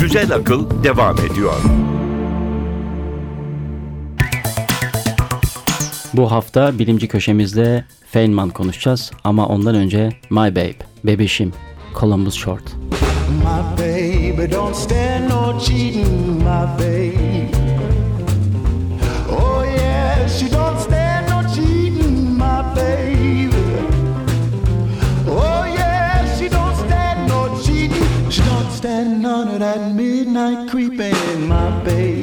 Güzel Akıl devam ediyor. Bu hafta bilimci köşemizde Feynman konuşacağız ama ondan önce My Babe, bebişim, Columbus Short. My baby don't stand no cheating, my baby. She don't stand none of that midnight creeping, my baby.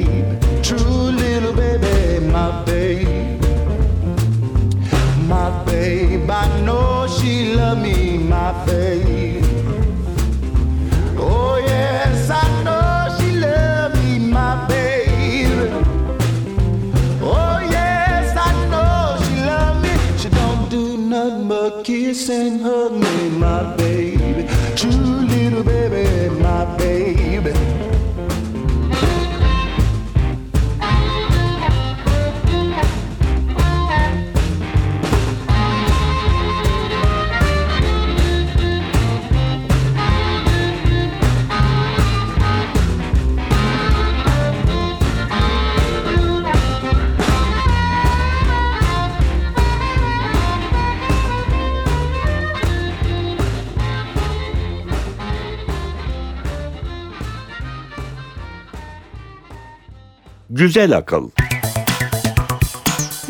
Güzel Akıl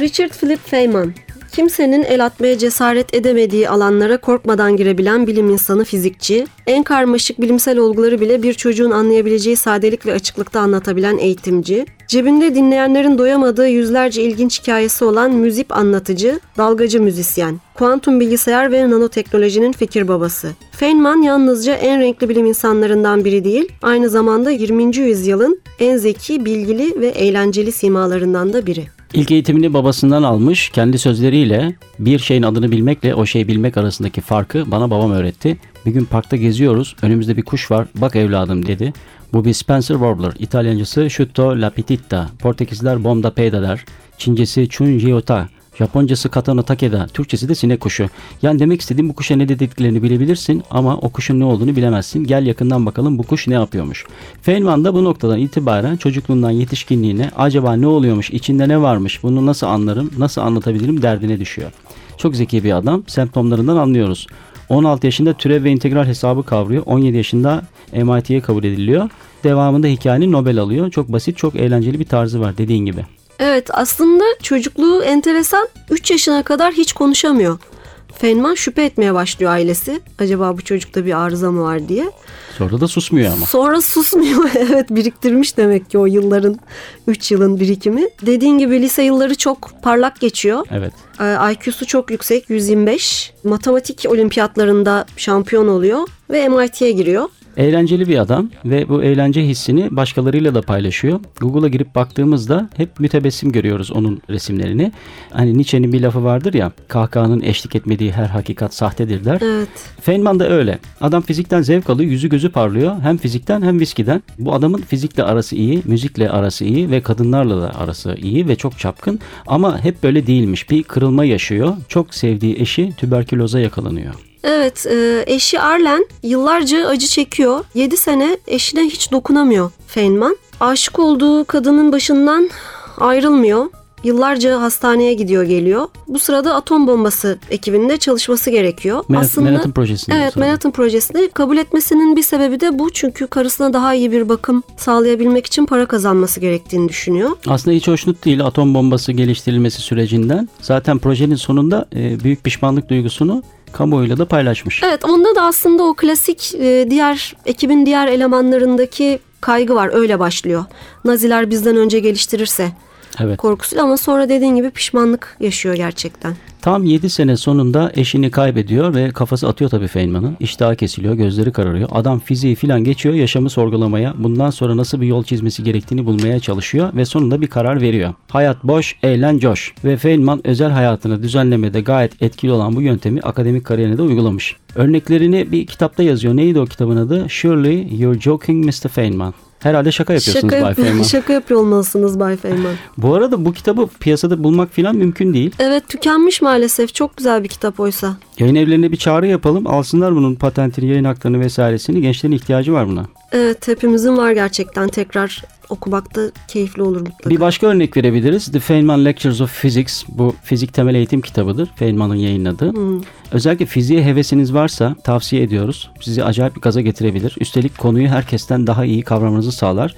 Richard Philip Feynman Kimsenin el atmaya cesaret edemediği alanlara korkmadan girebilen bilim insanı fizikçi, en karmaşık bilimsel olguları bile bir çocuğun anlayabileceği sadelik ve açıklıkta anlatabilen eğitimci, cebinde dinleyenlerin doyamadığı yüzlerce ilginç hikayesi olan müzip anlatıcı, dalgacı müzisyen, kuantum bilgisayar ve nanoteknolojinin fikir babası. Feynman yalnızca en renkli bilim insanlarından biri değil, aynı zamanda 20. yüzyılın en zeki, bilgili ve eğlenceli simalarından da biri. İlk eğitimini babasından almış, kendi sözleriyle bir şeyin adını bilmekle o şeyi bilmek arasındaki farkı bana babam öğretti. Bir gün parkta geziyoruz, önümüzde bir kuş var, bak evladım dedi. Bu bir Spencer Warbler, İtalyancası Sciutto Lapititta, Portekizler Bomda Peda der, Çincesi Chunjiota, Japoncası Katana Takeda, Türkçesi de sinek kuşu. Yani demek istediğim bu kuşa ne dediklerini bilebilirsin ama o kuşun ne olduğunu bilemezsin. Gel yakından bakalım bu kuş ne yapıyormuş. Feynman da bu noktadan itibaren çocukluğundan yetişkinliğine acaba ne oluyormuş, içinde ne varmış, bunu nasıl anlarım, nasıl anlatabilirim derdine düşüyor. Çok zeki bir adam, semptomlarından anlıyoruz. 16 yaşında türev ve integral hesabı kavruyor. 17 yaşında MIT'ye kabul ediliyor. Devamında hikayenin Nobel alıyor. Çok basit, çok eğlenceli bir tarzı var dediğin gibi. Evet aslında çocukluğu enteresan 3 yaşına kadar hiç konuşamıyor. Feynman şüphe etmeye başlıyor ailesi. Acaba bu çocukta bir arıza mı var diye. Sonra da susmuyor ama. Sonra susmuyor. evet biriktirmiş demek ki o yılların 3 yılın birikimi. Dediğin gibi lise yılları çok parlak geçiyor. Evet. Ee, IQ'su çok yüksek 125. Matematik olimpiyatlarında şampiyon oluyor ve MIT'ye giriyor. Eğlenceli bir adam ve bu eğlence hissini başkalarıyla da paylaşıyor. Google'a girip baktığımızda hep mütebessim görüyoruz onun resimlerini. Hani Nietzsche'nin bir lafı vardır ya, kahkahanın eşlik etmediği her hakikat sahtedir der. Evet. Feynman da öyle. Adam fizikten zevk alıyor, yüzü gözü parlıyor. Hem fizikten hem viskiden. Bu adamın fizikle arası iyi, müzikle arası iyi ve kadınlarla da arası iyi ve çok çapkın. Ama hep böyle değilmiş. Bir kırılma yaşıyor. Çok sevdiği eşi tüberküloza yakalanıyor. Evet, e, eşi Arlen yıllarca acı çekiyor. 7 sene eşine hiç dokunamıyor Feynman. Aşık olduğu kadının başından ayrılmıyor. Yıllarca hastaneye gidiyor geliyor. Bu sırada atom bombası ekibinde çalışması gerekiyor. Manhattan, Manhattan projesinde. Evet, sonra. Manhattan projesini kabul etmesinin bir sebebi de bu. Çünkü karısına daha iyi bir bakım sağlayabilmek için para kazanması gerektiğini düşünüyor. Aslında hiç hoşnut değil atom bombası geliştirilmesi sürecinden. Zaten projenin sonunda e, büyük pişmanlık duygusunu kamuoyuyla da paylaşmış. Evet, onda da aslında o klasik e, diğer ekibin diğer elemanlarındaki kaygı var. Öyle başlıyor. Naziler bizden önce geliştirirse Evet. korkusuyla ama sonra dediğin gibi pişmanlık yaşıyor gerçekten. Tam 7 sene sonunda eşini kaybediyor ve kafası atıyor tabii Feynman'ın. İştahı kesiliyor, gözleri kararıyor. Adam fiziği filan geçiyor, yaşamı sorgulamaya, bundan sonra nasıl bir yol çizmesi gerektiğini bulmaya çalışıyor ve sonunda bir karar veriyor. Hayat boş, eğlen coş ve Feynman özel hayatını düzenlemede gayet etkili olan bu yöntemi akademik kariyerine de uygulamış. Örneklerini bir kitapta yazıyor. Neydi o kitabın adı? Surely You're Joking Mr. Feynman. Herhalde şaka yapıyorsunuz Şaka, Bay Feynman. şaka yapıyor olmalısınız Bay Feynman. Bu arada bu kitabı piyasada bulmak filan mümkün değil. Evet tükenmiş maalesef. Çok güzel bir kitap oysa. Yayın evlerine bir çağrı yapalım. Alsınlar bunun patentini, yayın haklarını vesairesini. Gençlerin ihtiyacı var buna. Evet hepimizin var gerçekten. Tekrar okumakta keyifli olur mutlaka. Bir başka örnek verebiliriz. The Feynman Lectures of Physics. Bu fizik temel eğitim kitabıdır. Feynman'ın yayınladığı. Özellikle fiziğe hevesiniz varsa tavsiye ediyoruz. Sizi acayip bir gaza getirebilir. Üstelik konuyu herkesten daha iyi kavramanızı sağlar.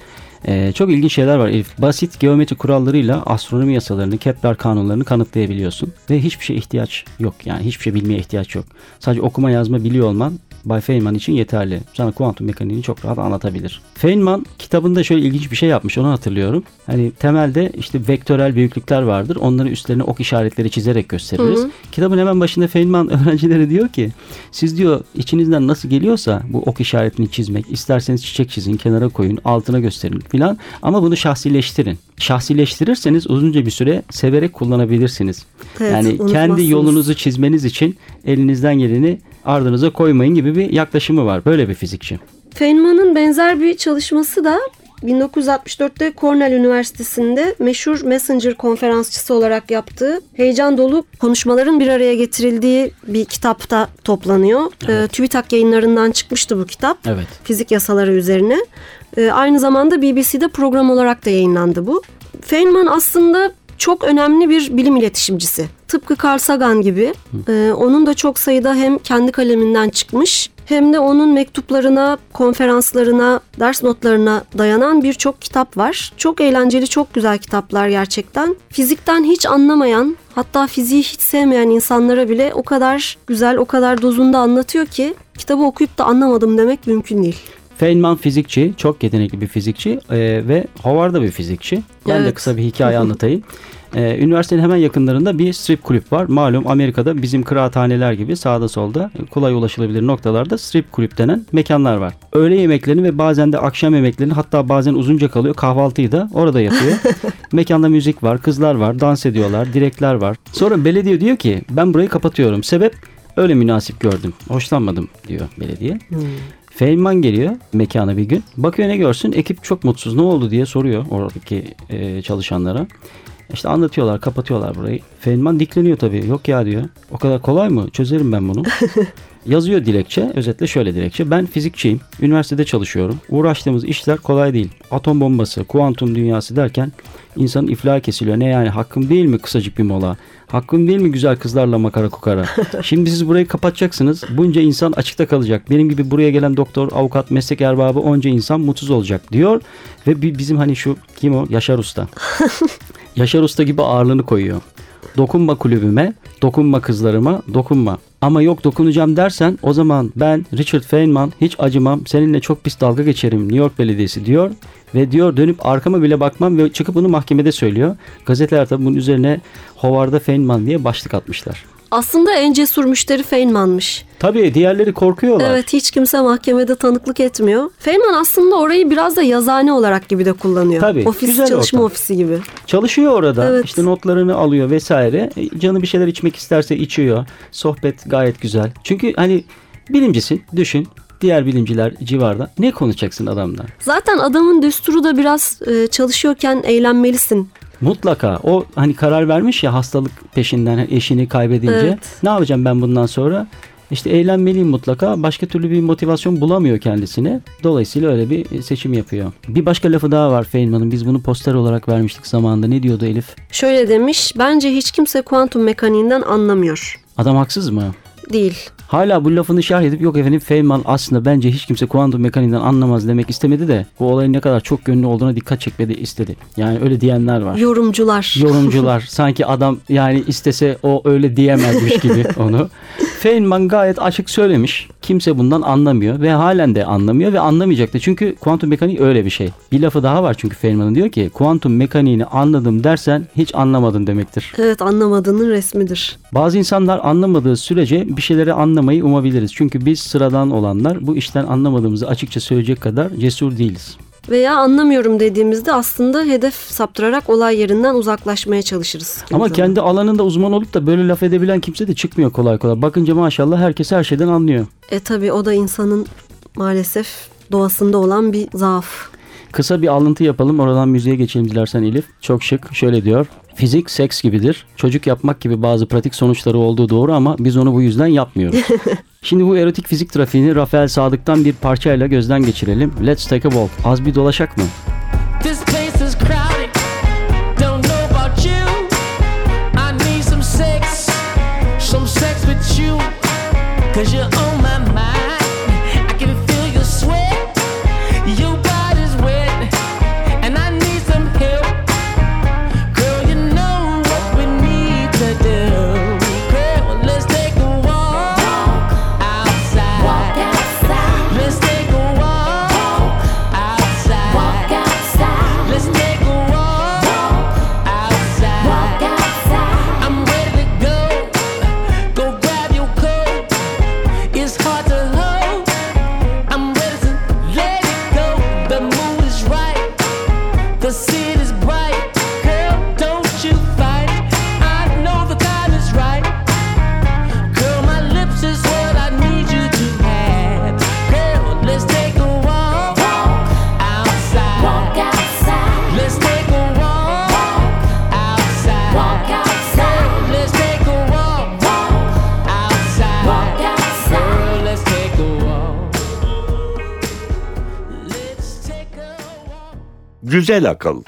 Ee, çok ilginç şeyler var Elif. Basit geometri kurallarıyla astronomi yasalarını, Kepler kanunlarını kanıtlayabiliyorsun. Ve hiçbir şeye ihtiyaç yok. Yani hiçbir şey bilmeye ihtiyaç yok. Sadece okuma yazma biliyor olman Bay Feynman için yeterli. Sana kuantum mekaniğini çok rahat anlatabilir. Feynman kitabında şöyle ilginç bir şey yapmış onu hatırlıyorum. Hani temelde işte vektörel büyüklükler vardır. Onları üstlerine ok işaretleri çizerek gösteririz. Kitabın hemen başında Feynman öğrencilere diyor ki siz diyor içinizden nasıl geliyorsa bu ok işaretini çizmek isterseniz çiçek çizin kenara koyun altına gösterin filan ama bunu şahsileştirin. Şahsileştirirseniz uzunca bir süre severek kullanabilirsiniz. Evet, yani kendi yolunuzu çizmeniz için elinizden geleni ardınıza koymayın gibi bir yaklaşımı var. Böyle bir fizikçi. Feynman'ın benzer bir çalışması da 1964'te Cornell Üniversitesi'nde meşhur Messenger konferansçısı olarak yaptığı heyecan dolu konuşmaların bir araya getirildiği bir kitapta toplanıyor. Ee, TÜBİTAK yayınlarından çıkmıştı bu kitap. Evet. Fizik yasaları üzerine. Ee, aynı zamanda BBC'de program olarak da yayınlandı bu. Feynman aslında çok önemli bir bilim iletişimcisi. Tıpkı Carl Sagan gibi. Ee, onun da çok sayıda hem kendi kaleminden çıkmış hem de onun mektuplarına, konferanslarına, ders notlarına dayanan birçok kitap var. Çok eğlenceli, çok güzel kitaplar gerçekten. Fizikten hiç anlamayan, hatta fiziği hiç sevmeyen insanlara bile o kadar güzel, o kadar dozunda anlatıyor ki kitabı okuyup da anlamadım demek mümkün değil. Feynman fizikçi, çok yetenekli bir fizikçi e, ve Howard da bir fizikçi. Ben de Evet. kısa bir hikaye anlatayım. E, üniversitenin hemen yakınlarında bir strip kulüp var. Malum Amerika'da bizim kıraathaneler gibi sağda solda kolay ulaşılabilir noktalarda strip kulüp denen mekanlar var. Öğle yemeklerini ve bazen de akşam yemeklerini hatta bazen uzunca kalıyor kahvaltıyı da orada yapıyor. Mekanda müzik var, kızlar var, dans ediyorlar, direkler var. Sonra belediye diyor ki ben burayı kapatıyorum. Sebep öyle münasip gördüm. Hoşlanmadım diyor belediye. Feynman geliyor mekana bir gün. Bakıyor ne görsün ekip çok mutsuz ne oldu diye soruyor oradaki e, çalışanlara. İşte anlatıyorlar kapatıyorlar burayı. Feynman dikleniyor tabii. Yok ya diyor. O kadar kolay mı? Çözerim ben bunu. Yazıyor dilekçe. Özetle şöyle dilekçe. Ben fizikçiyim. Üniversitede çalışıyorum. Uğraştığımız işler kolay değil. Atom bombası, kuantum dünyası derken insanın iflahı kesiliyor. Ne yani hakkım değil mi kısacık bir mola? Hakkım değil mi güzel kızlarla makara kukara? Şimdi siz burayı kapatacaksınız. Bunca insan açıkta kalacak. Benim gibi buraya gelen doktor, avukat, meslek erbabı onca insan mutsuz olacak diyor. Ve bi- bizim hani şu kim o? Yaşar Usta. Yaşar Usta gibi ağırlığını koyuyor. Dokunma kulübüme, dokunma kızlarıma, dokunma. Ama yok dokunacağım dersen o zaman ben Richard Feynman hiç acımam seninle çok pis dalga geçerim New York Belediyesi diyor. Ve diyor dönüp arkama bile bakmam ve çıkıp bunu mahkemede söylüyor. Gazeteler tabi bunun üzerine Howard'a Feynman diye başlık atmışlar. Aslında en cesur müşteri Feynman'mış. Tabii diğerleri korkuyorlar. Evet hiç kimse mahkemede tanıklık etmiyor. Feynman aslında orayı biraz da yazıhane olarak gibi de kullanıyor. Tabii, Ofis güzel çalışma ortam. ofisi gibi. Çalışıyor orada. Evet. İşte notlarını alıyor vesaire. E, Canı bir şeyler içmek isterse içiyor. Sohbet gayet güzel. Çünkü hani bilimcisin düşün. Diğer bilimciler civarda. Ne konuşacaksın adamla? Zaten adamın düsturu da biraz e, çalışıyorken eğlenmelisin. Mutlaka o hani karar vermiş ya hastalık peşinden eşini kaybedince. Evet. Ne yapacağım ben bundan sonra? İşte eğlenmeliyim mutlaka. Başka türlü bir motivasyon bulamıyor kendisine. Dolayısıyla öyle bir seçim yapıyor. Bir başka lafı daha var Feynman'ın. Biz bunu poster olarak vermiştik zamanında. Ne diyordu Elif? Şöyle demiş, bence hiç kimse kuantum mekaniğinden anlamıyor. Adam haksız mı? Değil. Hala bu lafını şerh edip yok efendim Feynman aslında bence hiç kimse kuantum mekaniğinden anlamaz demek istemedi de bu olayın ne kadar çok gönlü olduğuna dikkat çekmedi istedi. Yani öyle diyenler var. Yorumcular. Yorumcular sanki adam yani istese o öyle diyemezmiş gibi onu. Feynman gayet açık söylemiş. Kimse bundan anlamıyor ve halen de anlamıyor ve anlamayacak da. Çünkü kuantum mekaniği öyle bir şey. Bir lafı daha var çünkü Feynman'ın diyor ki kuantum mekaniğini anladım dersen hiç anlamadın demektir. Evet anlamadığının resmidir. Bazı insanlar anlamadığı sürece bir şeyleri anlamayı umabiliriz. Çünkü biz sıradan olanlar bu işten anlamadığımızı açıkça söyleyecek kadar cesur değiliz. Veya anlamıyorum dediğimizde aslında hedef saptırarak olay yerinden uzaklaşmaya çalışırız. Ama Kimi kendi alanında uzman olup da böyle laf edebilen kimse de çıkmıyor kolay kolay. Bakınca maşallah herkes her şeyden anlıyor. E tabi o da insanın maalesef doğasında olan bir zaaf. Kısa bir alıntı yapalım. Oradan müziğe geçelim dilersen Elif. Çok şık. Şöyle diyor. Fizik seks gibidir. Çocuk yapmak gibi bazı pratik sonuçları olduğu doğru ama biz onu bu yüzden yapmıyoruz. Şimdi bu erotik fizik trafiğini Rafael Sadık'tan bir parçayla gözden geçirelim. Let's take a walk. Az bir dolaşak mı? This place is crowded. Don't know about you. I need some sex, some sex with you. Cause you're Güzel akıl.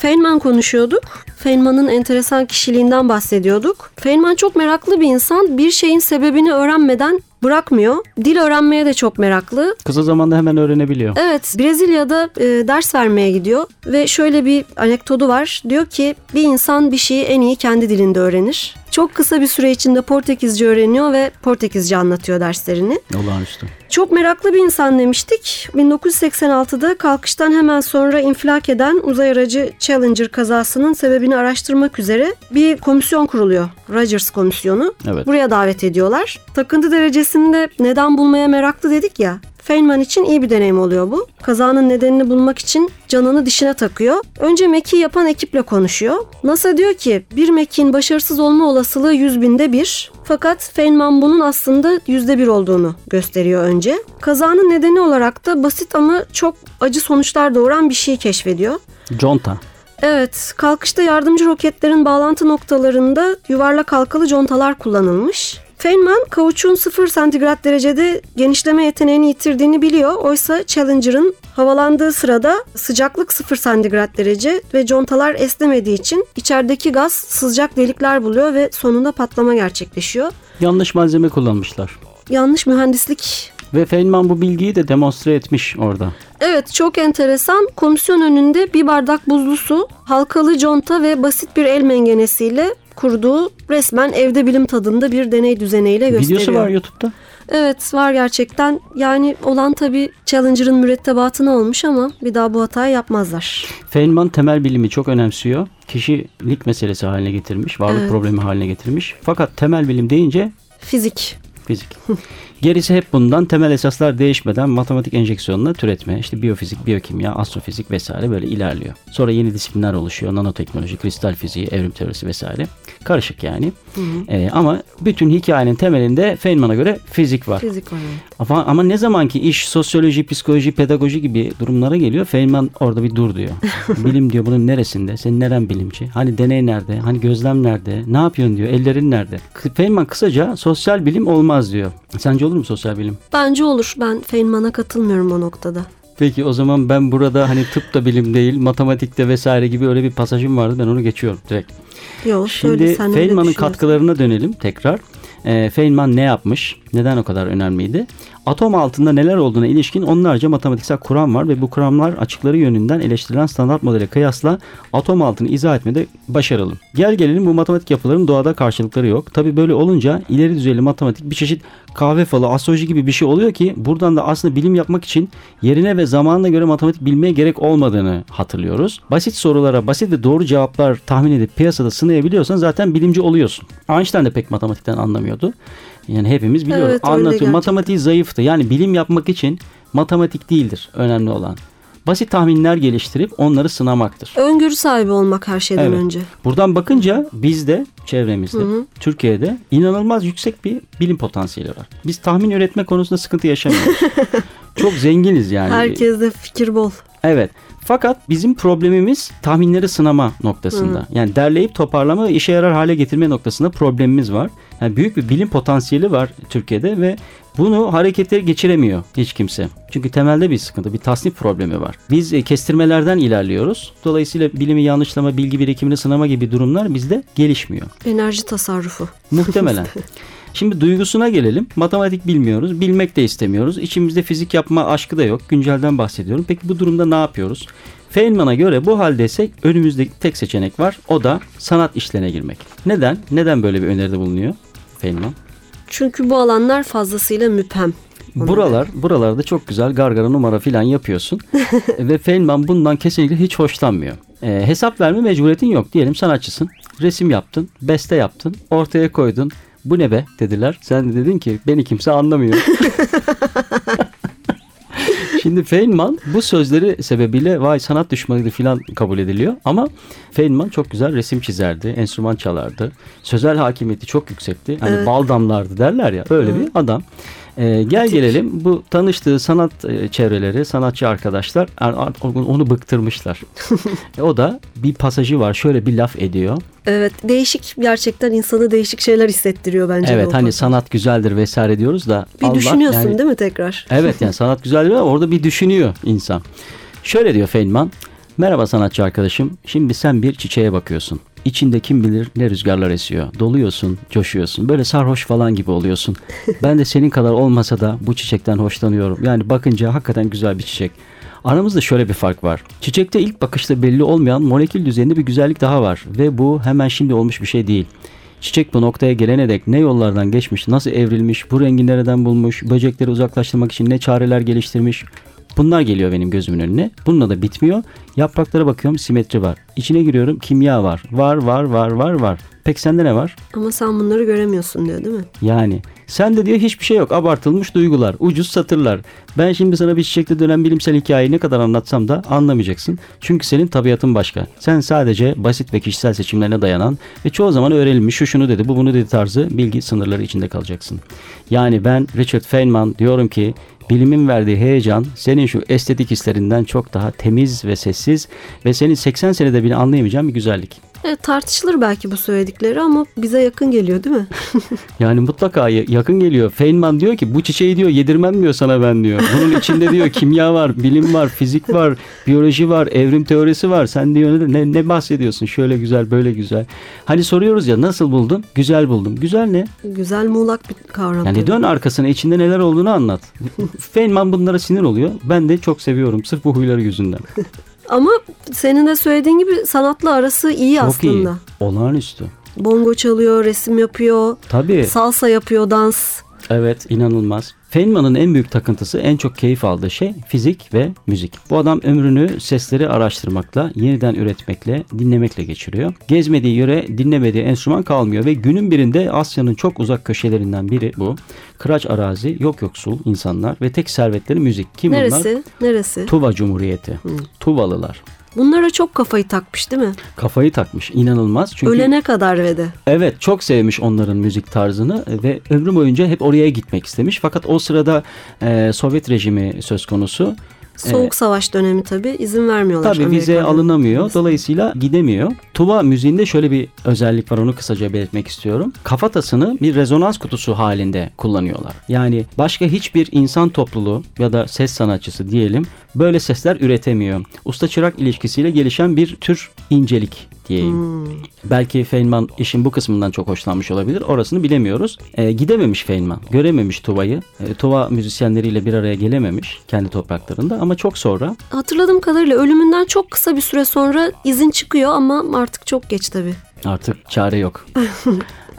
Feynman konuşuyorduk. Feynman'ın enteresan kişiliğinden bahsediyorduk. Feynman çok meraklı bir insan. Bir şeyin sebebini öğrenmeden bırakmıyor. Dil öğrenmeye de çok meraklı. Kısa zamanda hemen öğrenebiliyor. Evet, Brezilya'da e, ders vermeye gidiyor ve şöyle bir anekdotu var. Diyor ki bir insan bir şeyi en iyi kendi dilinde öğrenir. Çok kısa bir süre içinde Portekizce öğreniyor ve Portekizce anlatıyor derslerini. Olağanüstü. Çok meraklı bir insan demiştik. 1986'da kalkıştan hemen sonra infilak eden uzay aracı Challenger kazasının sebebini araştırmak üzere bir komisyon kuruluyor. Rogers Komisyonu. Evet. Buraya davet ediyorlar. Takıntı derecesinde neden bulmaya meraklı dedik ya. Feynman için iyi bir deneyim oluyor bu. Kazanın nedenini bulmak için canını dişine takıyor. Önce mekiği yapan ekiple konuşuyor. NASA diyor ki bir mekiğin başarısız olma olasılığı 100 binde bir. Fakat Feynman bunun aslında yüzde bir olduğunu gösteriyor önce. Kazanın nedeni olarak da basit ama çok acı sonuçlar doğuran bir şey keşfediyor. Conta. Evet, kalkışta yardımcı roketlerin bağlantı noktalarında yuvarlak halkalı contalar kullanılmış. Feynman kauçuğun 0 santigrat derecede genişleme yeteneğini yitirdiğini biliyor. Oysa Challenger'ın havalandığı sırada sıcaklık 0 santigrat derece ve contalar esnemediği için içerideki gaz sızacak delikler buluyor ve sonunda patlama gerçekleşiyor. Yanlış malzeme kullanmışlar. Yanlış mühendislik Ve Feynman bu bilgiyi de demonstre etmiş orada. Evet çok enteresan. Komisyon önünde bir bardak buzlu su, halkalı conta ve basit bir el mengenesiyle kurduğu resmen evde bilim tadında bir deney düzeneyle gösteriyor. Videosu var YouTube'da. Evet var gerçekten. Yani olan tabii Challenger'ın mürettebatına olmuş ama bir daha bu hatayı yapmazlar. Feynman temel bilimi çok önemsiyor. Kişilik meselesi haline getirmiş, varlık Evet. problemi haline getirmiş. Fakat temel bilim deyince Fizik. Fizik. Gerisi hep bundan temel esaslar değişmeden matematik enjeksiyonla türetme, işte biyofizik, biyokimya, astrofizik vesaire böyle ilerliyor. Sonra yeni disiplinler oluşuyor. Nanoteknoloji, kristal fiziği, evrim teorisi vesaire. Karışık yani. Ee, ama bütün hikayenin temelinde Feynman'a göre fizik var. Fizik var. evet. Ama, ama ne zaman ki iş sosyoloji, psikoloji, pedagoji gibi durumlara geliyor Feynman orada bir dur diyor. Bilim diyor bunun neresinde? Senin neren bilimci? Hani deney nerede? Hani gözlem nerede? Ne yapıyorsun diyor. Ellerin nerede? Feynman kısaca sosyal bilim olmaz diyor. Sence olur mu sosyal bilim? Bence olur. Ben Feynman'a katılmıyorum o noktada. Peki o zaman ben burada hani tıp da bilim değil, matematikte vesaire gibi öyle bir pasajım vardı. Ben onu geçiyorum direkt. Yok Şimdi Feynman'ın katkılarına dönelim tekrar. Ee, Feynman ne yapmış? Neden o kadar önemliydi? Atom altında neler olduğuna ilişkin onlarca matematiksel kuram var ve bu kuramlar açıkları yönünden eleştirilen standart modele kıyasla atom altını izah etmede başarılı. Gel gelelim bu matematik yapıların doğada karşılıkları yok. Tabi böyle olunca ileri düzeyli matematik bir çeşit kahve falı, astroloji gibi bir şey oluyor ki buradan da aslında bilim yapmak için yerine ve zamanına göre matematik bilmeye gerek olmadığını hatırlıyoruz. Basit sorulara basit ve doğru cevaplar tahmin edip piyasada sınayabiliyorsan zaten bilimci oluyorsun. Einstein de pek matematikten anlamıyordu. Yani hepimiz biliyoruz. Evet, Anlatıyor. Matematiği zayıftı. Yani bilim yapmak için matematik değildir önemli olan. Basit tahminler geliştirip onları sınamaktır. Öngörü sahibi olmak her şeyden Evet. önce. Buradan bakınca bizde, çevremizde, Türkiye'de inanılmaz yüksek bir bilim potansiyeli var. Biz tahmin üretme konusunda sıkıntı yaşamıyoruz. Çok zenginiz yani. Herkeste fikir bol. Evet. Fakat bizim problemimiz tahminleri sınama noktasında. Yani derleyip toparlama ve işe yarar hale getirme noktasında problemimiz var. Yani büyük bir bilim potansiyeli var Türkiye'de ve bunu harekete geçiremiyor hiç kimse. Çünkü temelde bir sıkıntı, bir tasnif problemi var. Biz e, kestirmelerden ilerliyoruz. Dolayısıyla bilimi yanlışlama, bilgi birikimini sınama gibi durumlar bizde gelişmiyor. Enerji tasarrufu. Muhtemelen. Şimdi duygusuna gelelim. Matematik bilmiyoruz. Bilmek de istemiyoruz. İçimizde fizik yapma aşkı da yok. Güncelden bahsediyorum. Peki bu durumda ne yapıyoruz? Feynman'a göre bu haldeysek önümüzde tek seçenek var. O da sanat işlerine girmek. Neden? Neden böyle bir öneride bulunuyor Feynman? Çünkü bu alanlar fazlasıyla müphem. Buralar, buralarda çok güzel gargara numara filan yapıyorsun. Ve Feynman bundan kesinlikle hiç hoşlanmıyor. Ee, hesap verme mecburiyetin yok. Diyelim sanatçısın. Resim yaptın, beste yaptın, ortaya koydun. Bu ne be dediler. Sen de dedin ki beni kimse anlamıyor. Şimdi Feynman bu sözleri sebebiyle vay sanat düşmanıydı filan kabul ediliyor. Ama Feynman çok güzel resim çizerdi, enstrüman çalardı. Sözel hakimiyeti çok yüksekti. Hani bal damlardı derler ya öyle bir adam. Ee, gel gelelim bu tanıştığı sanat e, çevreleri, sanatçı arkadaşlar onu bıktırmışlar. E, o da bir pasajı var şöyle bir laf ediyor. Evet değişik gerçekten insanı değişik şeyler hissettiriyor bence. evet hani sanat güzeldir vesaire diyoruz da. Bir Allah düşünüyorsun yani- değil mi tekrar? Evet yani sanat güzel ama orada bir düşünüyor insan. Şöyle diyor Feynman. Merhaba sanatçı arkadaşım. Şimdi sen bir çiçeğe bakıyorsun. İçinde kim bilir ne rüzgarlar esiyor. Doluyorsun, coşuyorsun. Böyle sarhoş falan gibi oluyorsun. Ben de senin kadar olmasa da bu çiçekten hoşlanıyorum. Yani bakınca hakikaten güzel bir çiçek. Aramızda şöyle bir fark var. Çiçekte ilk bakışta belli olmayan molekül düzeyinde bir güzellik daha var. Ve bu hemen şimdi olmuş bir şey değil. Çiçek bu noktaya gelene dek ne yollardan geçmiş, nasıl evrilmiş, bu rengi nereden bulmuş, böcekleri uzaklaştırmak için ne çareler geliştirmiş. Bunlar geliyor benim gözümün önüne. Bununla da bitmiyor. Yapraklara bakıyorum simetri var. İçine giriyorum kimya var. Var var var var var. Peki sende ne var? Ama sen bunları göremiyorsun diyor değil mi? Yani sen de diyor hiçbir şey yok. Abartılmış duygular, ucuz satırlar. Ben şimdi sana bir çiçekte dönen bilimsel hikayeyi ne kadar anlatsam da anlamayacaksın. Çünkü senin tabiatın başka. Sen sadece basit ve kişisel seçimlerine dayanan ve çoğu zaman öğrenilmiş şu şunu dedi, bu bunu dedi tarzı bilgi sınırları içinde kalacaksın. Yani ben Richard Feynman diyorum ki bilimin verdiği heyecan senin şu estetik hislerinden çok daha temiz ve sessiz ve senin 80 senede bile anlayamayacağın bir güzellik. Evet, tartışılır belki bu söyledikleri ama bize yakın geliyor değil mi? Yani mutlaka ya- yakın geliyor. Feynman diyor ki bu çiçeği diyor yedirmem diyor sana ben diyor. Bunun içinde diyor kimya var, bilim var, fizik var, biyoloji var, evrim teorisi var. Sen diyor ne, ne, bahsediyorsun? Şöyle güzel, böyle güzel. Hani soruyoruz ya nasıl buldun? Güzel buldum. Güzel ne? Güzel muğlak bir kavram. Yani dön arkasına içinde neler olduğunu anlat. Feynman bunlara sinir oluyor. Ben de çok seviyorum sırf bu huyları yüzünden. Ama senin de söylediğin gibi sanatla arası iyi Çok aslında. iyi. Olağanüstü. Bongo çalıyor, resim yapıyor, Tabii. salsa yapıyor, dans. Evet inanılmaz. Feynman'ın en büyük takıntısı en çok keyif aldığı şey fizik ve müzik. Bu adam ömrünü sesleri araştırmakla, yeniden üretmekle, dinlemekle geçiriyor. Gezmediği yöre dinlemediği enstrüman kalmıyor ve günün birinde Asya'nın çok uzak köşelerinden biri bu. Kıraç arazi, yok yoksul insanlar ve tek servetleri müzik. Kim bunlar? Neresi? Neresi? Tuva Cumhuriyeti. Tuvalılar. Bunlara çok kafayı takmış değil mi? Kafayı takmış inanılmaz. Çünkü Ölene kadar ve de. Evet çok sevmiş onların müzik tarzını ve ömrü boyunca hep oraya gitmek istemiş. Fakat o sırada e, Sovyet rejimi söz konusu. Soğuk savaş dönemi tabii izin vermiyorlar. Tabii vize Amerika'da. alınamıyor. Dolayısıyla gidemiyor. Tuba müziğinde şöyle bir özellik var onu kısaca belirtmek istiyorum. Kafatasını bir rezonans kutusu halinde kullanıyorlar. Yani başka hiçbir insan topluluğu ya da ses sanatçısı diyelim böyle sesler üretemiyor. Usta çırak ilişkisiyle gelişen bir tür incelik diyeyim. Belki Feynman işin bu kısmından çok hoşlanmış olabilir. Orasını bilemiyoruz. Ee, gidememiş Feynman. Görememiş Tuva'yı. Ee, Tuva müzisyenleriyle bir araya gelememiş kendi topraklarında ama çok sonra Hatırladığım kadarıyla ölümünden çok kısa bir süre sonra izin çıkıyor ama artık çok geç tabii. Artık çare yok.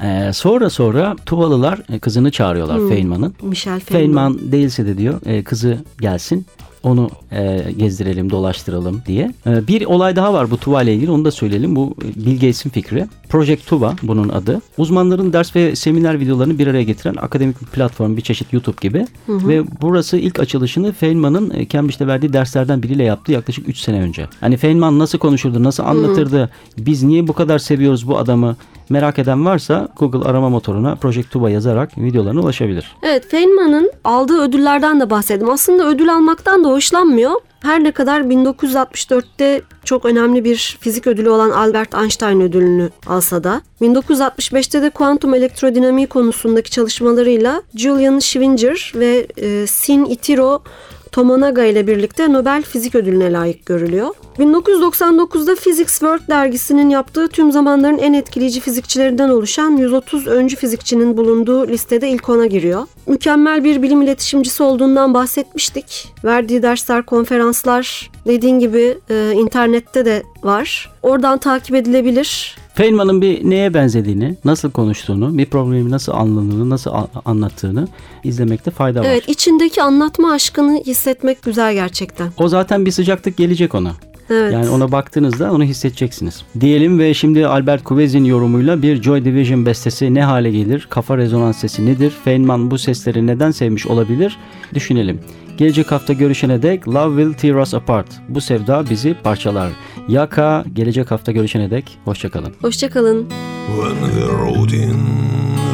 Ee, sonra sonra Tuvalılar e, kızını çağırıyorlar Feynman'ın. Michel Feynman. Feynman değilse de diyor e, kızı gelsin. Onu e, gezdirelim, dolaştıralım diye. E, bir olay daha var bu Tuva ile ilgili. Onu da söyleyelim. Bu e, Bill Gates'in fikri. Project Tuva bunun adı. Uzmanların ders ve seminer videolarını bir araya getiren akademik bir platform, bir çeşit YouTube gibi. Ve burası ilk açılışını Feynman'ın e, Cambridge'de verdiği derslerden biriyle yaptı yaklaşık 3 sene önce. Hani Feynman nasıl konuşurdu, nasıl anlatırdı, biz niye bu kadar seviyoruz bu adamı Merak eden varsa Google arama motoruna Project Tuba yazarak videolarına ulaşabilir. Evet Feynman'ın aldığı ödüllerden de bahsedelim. Aslında ödül almaktan da hoşlanmıyor. Her ne kadar 1964'te çok önemli bir fizik ödülü olan Albert Einstein ödülünü alsa da 1965'te de kuantum elektrodinamiği konusundaki çalışmalarıyla Julian Schwinger ve e, Sin Itiro Tomonaga ile birlikte Nobel Fizik Ödülüne layık görülüyor. 1999'da Physics World dergisinin yaptığı tüm zamanların en etkileyici fizikçilerinden oluşan 130 öncü fizikçinin bulunduğu listede ilk ona giriyor. Mükemmel bir bilim iletişimcisi olduğundan bahsetmiştik. Verdiği dersler, konferanslar dediğin gibi e, internette de var. Oradan takip edilebilir. Feynman'ın bir neye benzediğini, nasıl konuştuğunu, bir problemi nasıl anladığını, nasıl a- anlattığını izlemekte fayda var. Evet, içindeki anlatma aşkını hissetmek güzel gerçekten. O zaten bir sıcaklık gelecek ona. Evet. Yani ona baktığınızda onu hissedeceksiniz. Diyelim ve şimdi Albert Kuvezin yorumuyla bir Joy Division bestesi ne hale gelir? Kafa rezonans sesi nedir? Feynman bu sesleri neden sevmiş olabilir? Düşünelim. Gelecek hafta görüşene dek Love Will Tear Us Apart. Bu sevda bizi parçalar. Yaka gelecek hafta görüşene dek hoşçakalın. Hoşçakalın. When the routine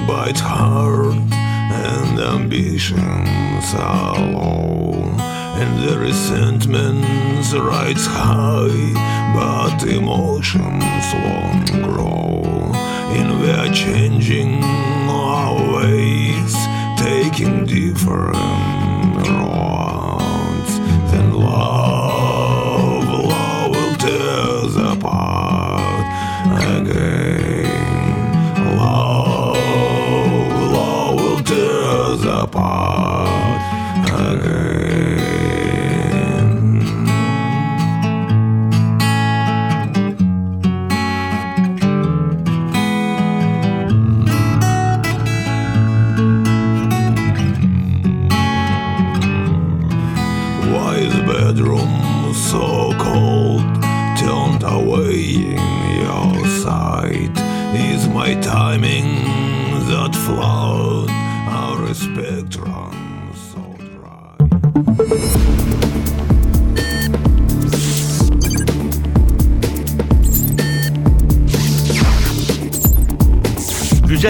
bites hard and ambitions are low, and the resentments rise high, but emotions won't grow. And we are changing our ways, taking different